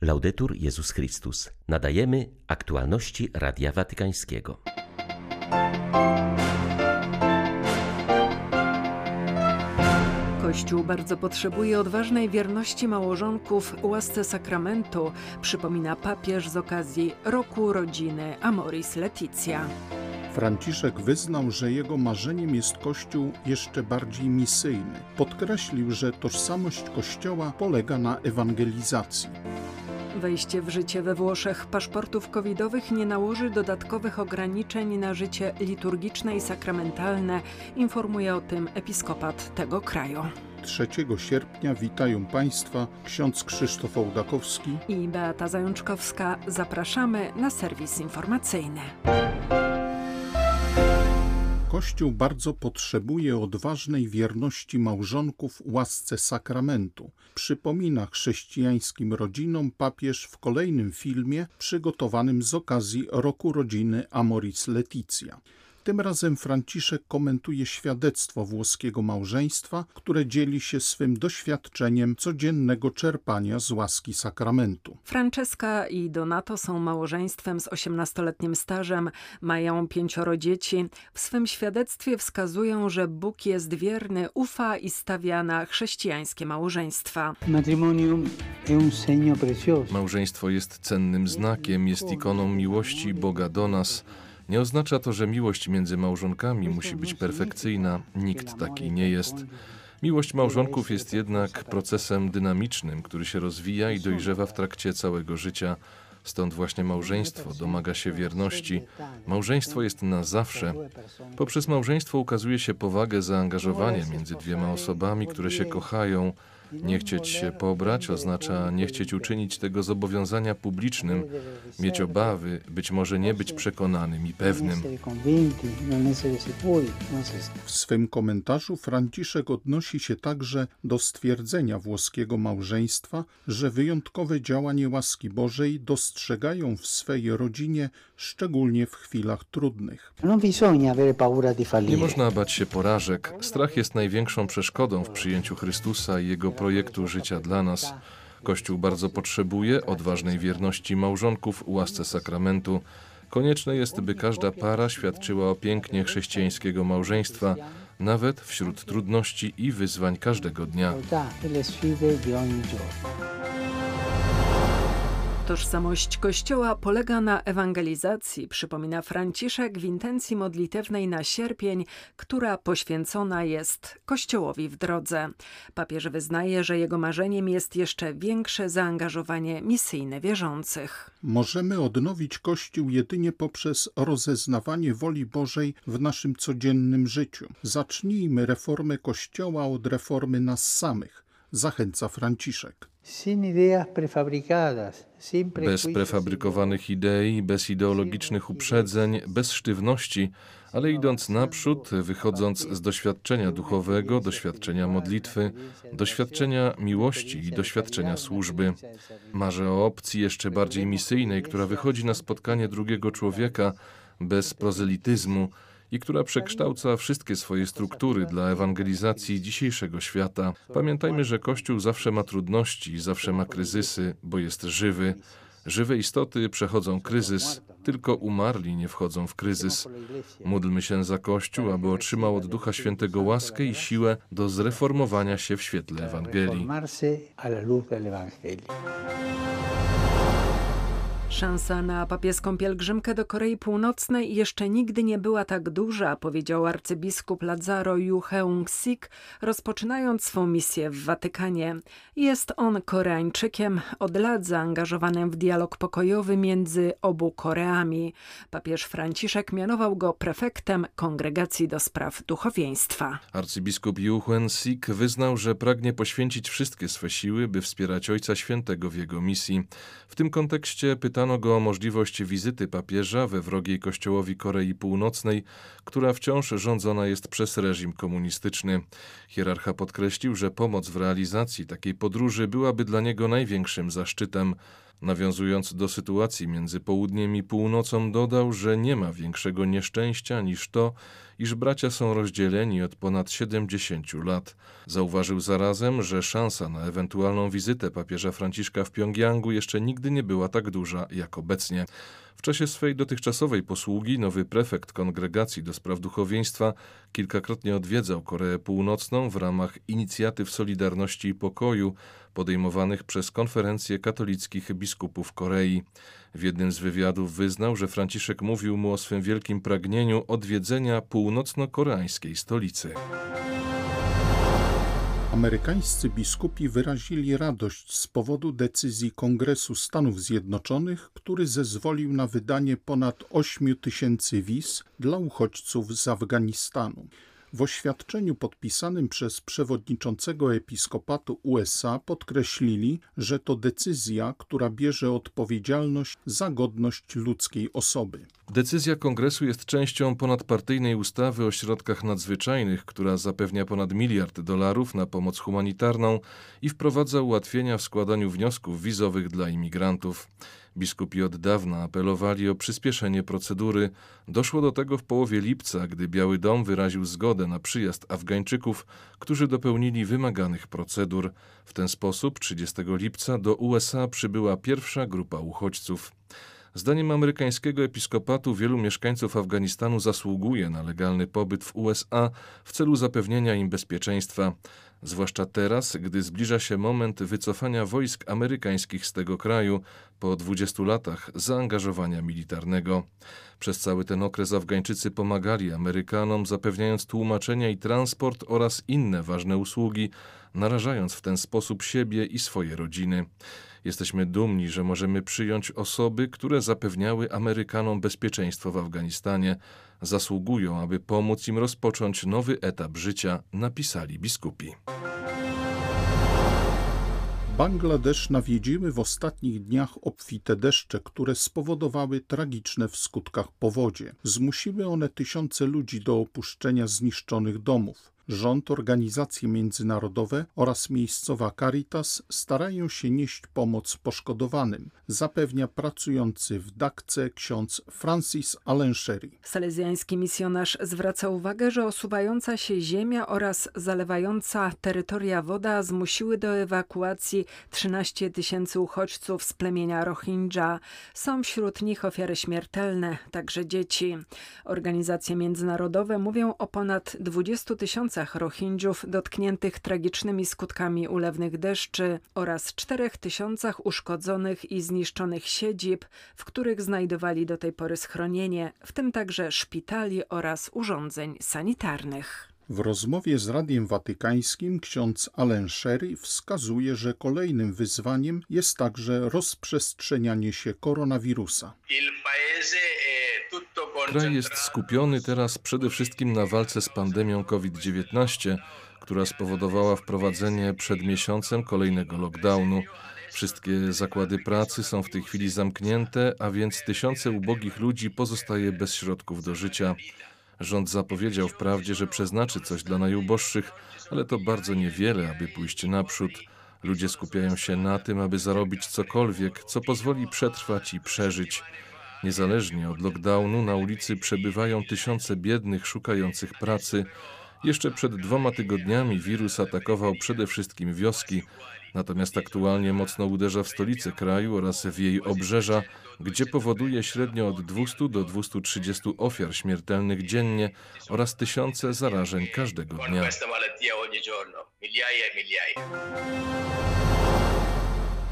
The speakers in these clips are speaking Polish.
Laudetur Jezus Chrystus. Nadajemy aktualności Radia Watykańskiego. Kościół bardzo potrzebuje odważnej wierności małżonków łasce sakramentu, przypomina papież z okazji roku rodziny Amoris Leticia. Franciszek wyznał, że jego marzeniem jest Kościół jeszcze bardziej misyjny. Podkreślił, że tożsamość Kościoła polega na ewangelizacji. Wejście w życie we Włoszech paszportów covidowych nie nałoży dodatkowych ograniczeń na życie liturgiczne i sakramentalne, informuje o tym episkopat tego kraju. 3 sierpnia witają Państwa ksiądz Krzysztof Ołdakowski i Beata Zajączkowska. Zapraszamy na serwis informacyjny. Kościół bardzo potrzebuje odważnej wierności małżonków łasce sakramentu. Przypomina chrześcijańskim rodzinom papież w kolejnym filmie przygotowanym z okazji roku rodziny Amoris Leticia. Tym razem Franciszek komentuje świadectwo włoskiego małżeństwa, które dzieli się swym doświadczeniem codziennego czerpania z łaski sakramentu. Franceska i Donato są małżeństwem z 18-letnim stażem, mają pięcioro dzieci. W swym świadectwie wskazują, że Bóg jest wierny, ufa i stawia na chrześcijańskie małżeństwa. Małżeństwo jest cennym znakiem, jest ikoną miłości Boga do nas. Nie oznacza to, że miłość między małżonkami musi być perfekcyjna. Nikt taki nie jest. Miłość małżonków jest jednak procesem dynamicznym, który się rozwija i dojrzewa w trakcie całego życia. Stąd właśnie małżeństwo domaga się wierności. Małżeństwo jest na zawsze. Poprzez małżeństwo ukazuje się powagę zaangażowania między dwiema osobami, które się kochają, nie chcieć się pobrać oznacza nie chcieć uczynić tego zobowiązania publicznym, mieć obawy, być może nie być przekonanym i pewnym. W swym komentarzu Franciszek odnosi się także do stwierdzenia włoskiego małżeństwa, że wyjątkowe działanie łaski Bożej dostrzegają w swej rodzinie, szczególnie w chwilach trudnych. Nie można bać się porażek. Strach jest największą przeszkodą w przyjęciu Chrystusa i Jego projektu życia dla nas. Kościół bardzo potrzebuje odważnej wierności małżonków łasce sakramentu. Konieczne jest, by każda para świadczyła o pięknie chrześcijańskiego małżeństwa, nawet wśród trudności i wyzwań każdego dnia. Tożsamość Kościoła polega na ewangelizacji, przypomina Franciszek w intencji modlitewnej na sierpień, która poświęcona jest Kościołowi w drodze. Papież wyznaje, że jego marzeniem jest jeszcze większe zaangażowanie misyjne wierzących. Możemy odnowić Kościół jedynie poprzez rozeznawanie woli Bożej w naszym codziennym życiu. Zacznijmy reformę Kościoła od reformy nas samych, zachęca Franciszek. Bez prefabrykowanych idei, bez ideologicznych uprzedzeń, bez sztywności, ale idąc naprzód, wychodząc z doświadczenia duchowego, doświadczenia modlitwy, doświadczenia miłości i doświadczenia służby. Marzę o opcji jeszcze bardziej misyjnej, która wychodzi na spotkanie drugiego człowieka bez prozelityzmu, i która przekształca wszystkie swoje struktury dla ewangelizacji dzisiejszego świata. Pamiętajmy, że Kościół zawsze ma trudności, zawsze ma kryzysy, bo jest żywy. Żywe istoty przechodzą kryzys, tylko umarli nie wchodzą w kryzys. Módlmy się za Kościół, aby otrzymał od Ducha Świętego łaskę i siłę do zreformowania się w świetle Ewangelii. Szansa na papieską pielgrzymkę do Korei Północnej jeszcze nigdy nie była tak duża, powiedział arcybiskup Lazaro Yu Heung-sik, rozpoczynając swą misję w Watykanie. Jest on Koreańczykiem, od lat zaangażowanym w dialog pokojowy między obu Koreami. Papież Franciszek mianował go prefektem Kongregacji do Spraw Duchowieństwa. Arcybiskup Yu Heung-sik wyznał, że pragnie poświęcić wszystkie swe siły, by wspierać Ojca Świętego w jego misji. W tym kontekście pytano Pytano go o możliwość wizyty papieża we wrogiej kościołowi Korei Północnej, która wciąż rządzona jest przez reżim komunistyczny. Hierarcha podkreślił, że pomoc w realizacji takiej podróży byłaby dla niego największym zaszczytem. Nawiązując do sytuacji między południem i północą, dodał, że nie ma większego nieszczęścia niż to, iż bracia są rozdzieleni od ponad 70 lat. Zauważył zarazem, że szansa na ewentualną wizytę papieża Franciszka w Pjongjangu jeszcze nigdy nie była tak duża jak obecnie. W czasie swej dotychczasowej posługi nowy prefekt Kongregacji do Spraw Duchowieństwa kilkakrotnie odwiedzał Koreę Północną w ramach inicjatyw Solidarności i Pokoju podejmowanych przez Konferencję Katolickich Biskupów Korei. W jednym z wywiadów wyznał, że Franciszek mówił mu o swym wielkim pragnieniu odwiedzenia północno-koreańskiej stolicy. Amerykańscy biskupi wyrazili radość z powodu decyzji Kongresu Stanów Zjednoczonych, który zezwolił na wydanie ponad 8 tysięcy wiz dla uchodźców z Afganistanu. W oświadczeniu podpisanym przez przewodniczącego episkopatu USA podkreślili, że to decyzja, która bierze odpowiedzialność za godność ludzkiej osoby. Decyzja kongresu jest częścią ponadpartyjnej ustawy o środkach nadzwyczajnych, która zapewnia ponad miliard dolarów na pomoc humanitarną i wprowadza ułatwienia w składaniu wniosków wizowych dla imigrantów. Biskupi od dawna apelowali o przyspieszenie procedury. Doszło do tego w połowie lipca, gdy Biały Dom wyraził zgodę na przyjazd Afgańczyków, którzy dopełnili wymaganych procedur. W ten sposób 30 lipca do USA przybyła pierwsza grupa uchodźców. Zdaniem amerykańskiego episkopatu wielu mieszkańców Afganistanu zasługuje na legalny pobyt w USA w celu zapewnienia im bezpieczeństwa, zwłaszcza teraz, gdy zbliża się moment wycofania wojsk amerykańskich z tego kraju po 20 latach zaangażowania militarnego. Przez cały ten okres Afgańczycy pomagali Amerykanom, zapewniając tłumaczenia i transport oraz inne ważne usługi, narażając w ten sposób siebie i swoje rodziny. Jesteśmy dumni, że możemy przyjąć osoby, które zapewniały Amerykanom bezpieczeństwo w Afganistanie. Zasługują, aby pomóc im rozpocząć nowy etap życia, napisali biskupi. Bangladesz nawiedziły w ostatnich dniach obfite deszcze, które spowodowały tragiczne w skutkach powodzie. Zmusiły one tysiące ludzi do opuszczenia zniszczonych domów. Rząd, organizacje międzynarodowe oraz miejscowa Caritas starają się nieść pomoc poszkodowanym, zapewnia pracujący w Dakce ksiądz Francis Alensherry. Salezjański misjonarz zwraca uwagę, że osuwająca się ziemia oraz zalewająca terytoria woda zmusiły do ewakuacji 13 tysięcy uchodźców z plemienia Rohingya. Są wśród nich ofiary śmiertelne, także dzieci. Organizacje międzynarodowe mówią o ponad 20 tysiącach tysiącach Rohingjów dotkniętych tragicznymi skutkami ulewnych deszczy oraz czterech tysiącach uszkodzonych i zniszczonych siedzib, w których znajdowali do tej pory schronienie, w tym także szpitali oraz urządzeń sanitarnych. W rozmowie z Radiem Watykańskim ksiądz Alain Sherry wskazuje, że kolejnym wyzwaniem jest także rozprzestrzenianie się koronawirusa. Kraj jest skupiony teraz przede wszystkim na walce z pandemią COVID-19, która spowodowała wprowadzenie przed miesiącem kolejnego lockdownu. Wszystkie zakłady pracy są w tej chwili zamknięte, a więc tysiące ubogich ludzi pozostaje bez środków do życia. Rząd zapowiedział wprawdzie, że przeznaczy coś dla najuboższych, ale to bardzo niewiele, aby pójść naprzód. Ludzie skupiają się na tym, aby zarobić cokolwiek, co pozwoli przetrwać i przeżyć. Niezależnie od lockdownu na ulicy przebywają tysiące biednych szukających pracy. Jeszcze przed dwoma tygodniami wirus atakował przede wszystkim wioski, natomiast aktualnie mocno uderza w stolicę kraju oraz w jej obrzeża, gdzie powoduje średnio od 200 do 230 ofiar śmiertelnych dziennie oraz tysiące zarażeń każdego dnia.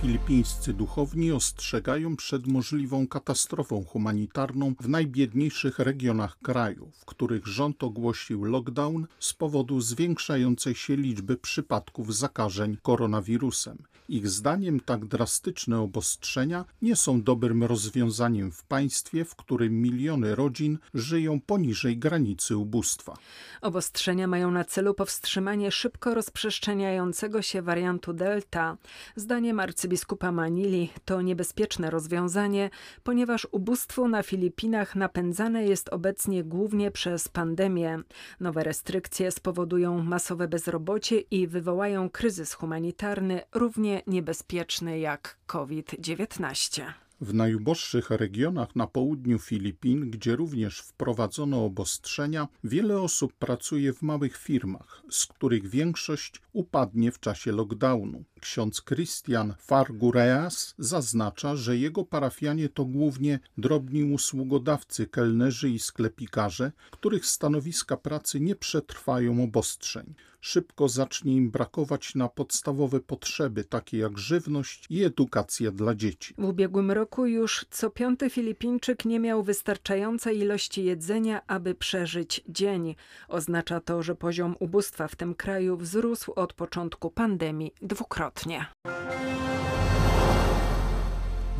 Filipińscy duchowni ostrzegają przed możliwą katastrofą humanitarną w najbiedniejszych regionach kraju, w których rząd ogłosił lockdown z powodu zwiększającej się liczby przypadków zakażeń koronawirusem. Ich zdaniem tak drastyczne obostrzenia nie są dobrym rozwiązaniem w państwie, w którym miliony rodzin żyją poniżej granicy ubóstwa. Obostrzenia mają na celu powstrzymanie szybko rozprzestrzeniającego się wariantu Delta. Zdaniem arcybiskupa arcybiskupa Manili to niebezpieczne rozwiązanie, ponieważ ubóstwo na Filipinach napędzane jest obecnie głównie przez pandemię. Nowe restrykcje spowodują masowe bezrobocie i wywołają kryzys humanitarny równie niebezpieczny jak COVID-19. W najuboższych regionach na południu Filipin, gdzie również wprowadzono obostrzenia, wiele osób pracuje w małych firmach, z których większość upadnie w czasie lockdownu. Ksiądz Christian Fargureas zaznacza, że jego parafianie to głównie drobni usługodawcy, kelnerzy i sklepikarze, których stanowiska pracy nie przetrwają obostrzeń. Szybko zacznie im brakować na podstawowe potrzeby, takie jak żywność i edukacja dla dzieci. W ubiegłym roku już co piąty Filipińczyk nie miał wystarczającej ilości jedzenia, aby przeżyć dzień. Oznacza to, że poziom ubóstwa w tym kraju wzrósł od początku pandemii dwukrotnie.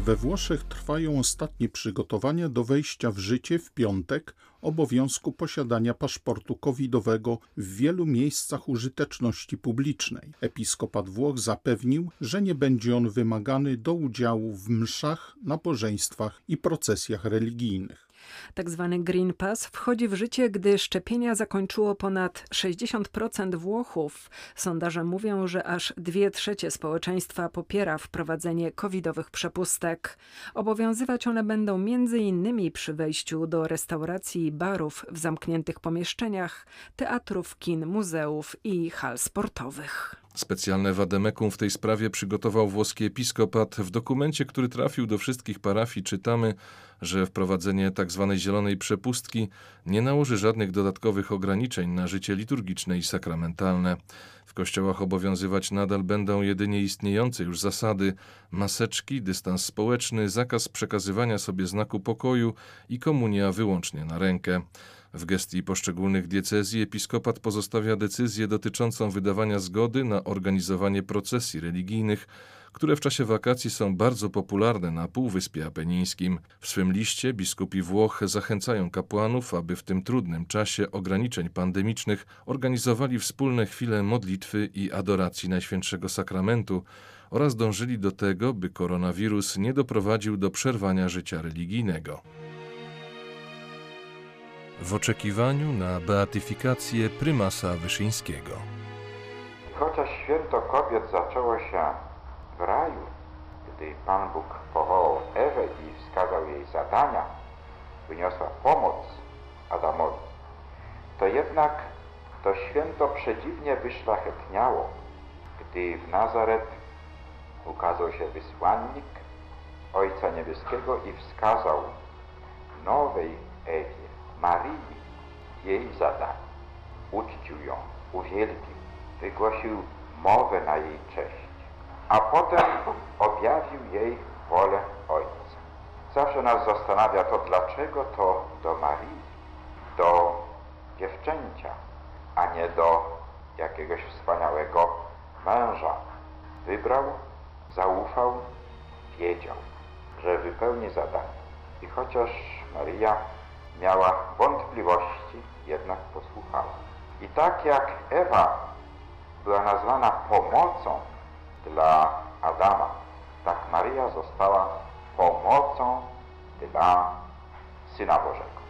We Włoszech trwają ostatnie przygotowania do wejścia w życie w piątek obowiązku posiadania paszportu covidowego w wielu miejscach użyteczności publicznej. Episkopat Włoch zapewnił, że nie będzie on wymagany do udziału w mszach, nabożeństwach i procesjach religijnych. Tak zwany Green Pass wchodzi w życie, gdy szczepienia zakończyło ponad 60% Włochów. Sondaże mówią, że aż dwie trzecie społeczeństwa popiera wprowadzenie covidowych przepustek. Obowiązywać one będą m.in. przy wejściu do restauracji i barów w zamkniętych pomieszczeniach, teatrów, kin, muzeów i hal sportowych. Specjalne wademekum w tej sprawie przygotował włoski episkopat. W dokumencie, który trafił do wszystkich parafii, czytamy, że wprowadzenie tzw. Tak zielonej przepustki nie nałoży żadnych dodatkowych ograniczeń na życie liturgiczne i sakramentalne. W kościołach obowiązywać nadal będą jedynie istniejące już zasady maseczki, dystans społeczny, zakaz przekazywania sobie znaku pokoju i komunia wyłącznie na rękę. W gestii poszczególnych diecezji episkopat pozostawia decyzję dotyczącą wydawania zgody na organizowanie procesji religijnych, które w czasie wakacji są bardzo popularne na Półwyspie Apenińskim. W swym liście biskupi Włoch zachęcają kapłanów, aby w tym trudnym czasie ograniczeń pandemicznych organizowali wspólne chwile modlitwy i adoracji Najświętszego Sakramentu oraz dążyli do tego, by koronawirus nie doprowadził do przerwania życia religijnego w oczekiwaniu na beatyfikację prymasa Wyszyńskiego. Chociaż święto kobiet zaczęło się w raju, gdy Pan Bóg powołał Ewę i wskazał jej zadania, wyniosła pomoc Adamowi, to jednak to święto przedziwnie wyszlachetniało, gdy w Nazaret ukazał się wysłannik Ojca Niebieskiego i wskazał nowej Ewie Marii jej zadanie. Uczcił ją, uwielbił, wygłosił mowę na jej cześć, a potem objawił jej wolę Ojca. Zawsze nas zastanawia to, dlaczego to do Marii, do dziewczęcia, a nie do jakiegoś wspaniałego męża. Wybrał, zaufał, wiedział, że wypełni zadanie. I chociaż Maria miała wątpliwości, jednak posłuchała. I tak jak Ewa była nazwana pomocą dla Adama, tak Maria została pomocą dla Syna Bożego,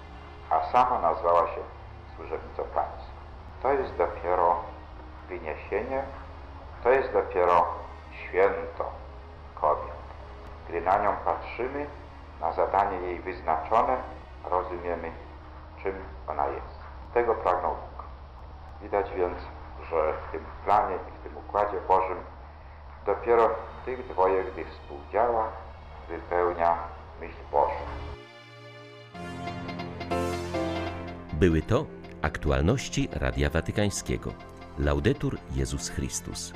a sama nazwała się służebnicą Pańską. To jest dopiero wyniesienie, to jest dopiero święto kobiet. Gdy na nią patrzymy, na zadanie jej wyznaczone, rozumiemy, czym ona jest. Tego pragnął Bóg. Widać więc, że w tym planie i w tym układzie Bożym dopiero tych dwoje, gdy współdziała, wypełnia myśl Bożą. Były to aktualności Radia Watykańskiego. Laudetur Jezus Chrystus.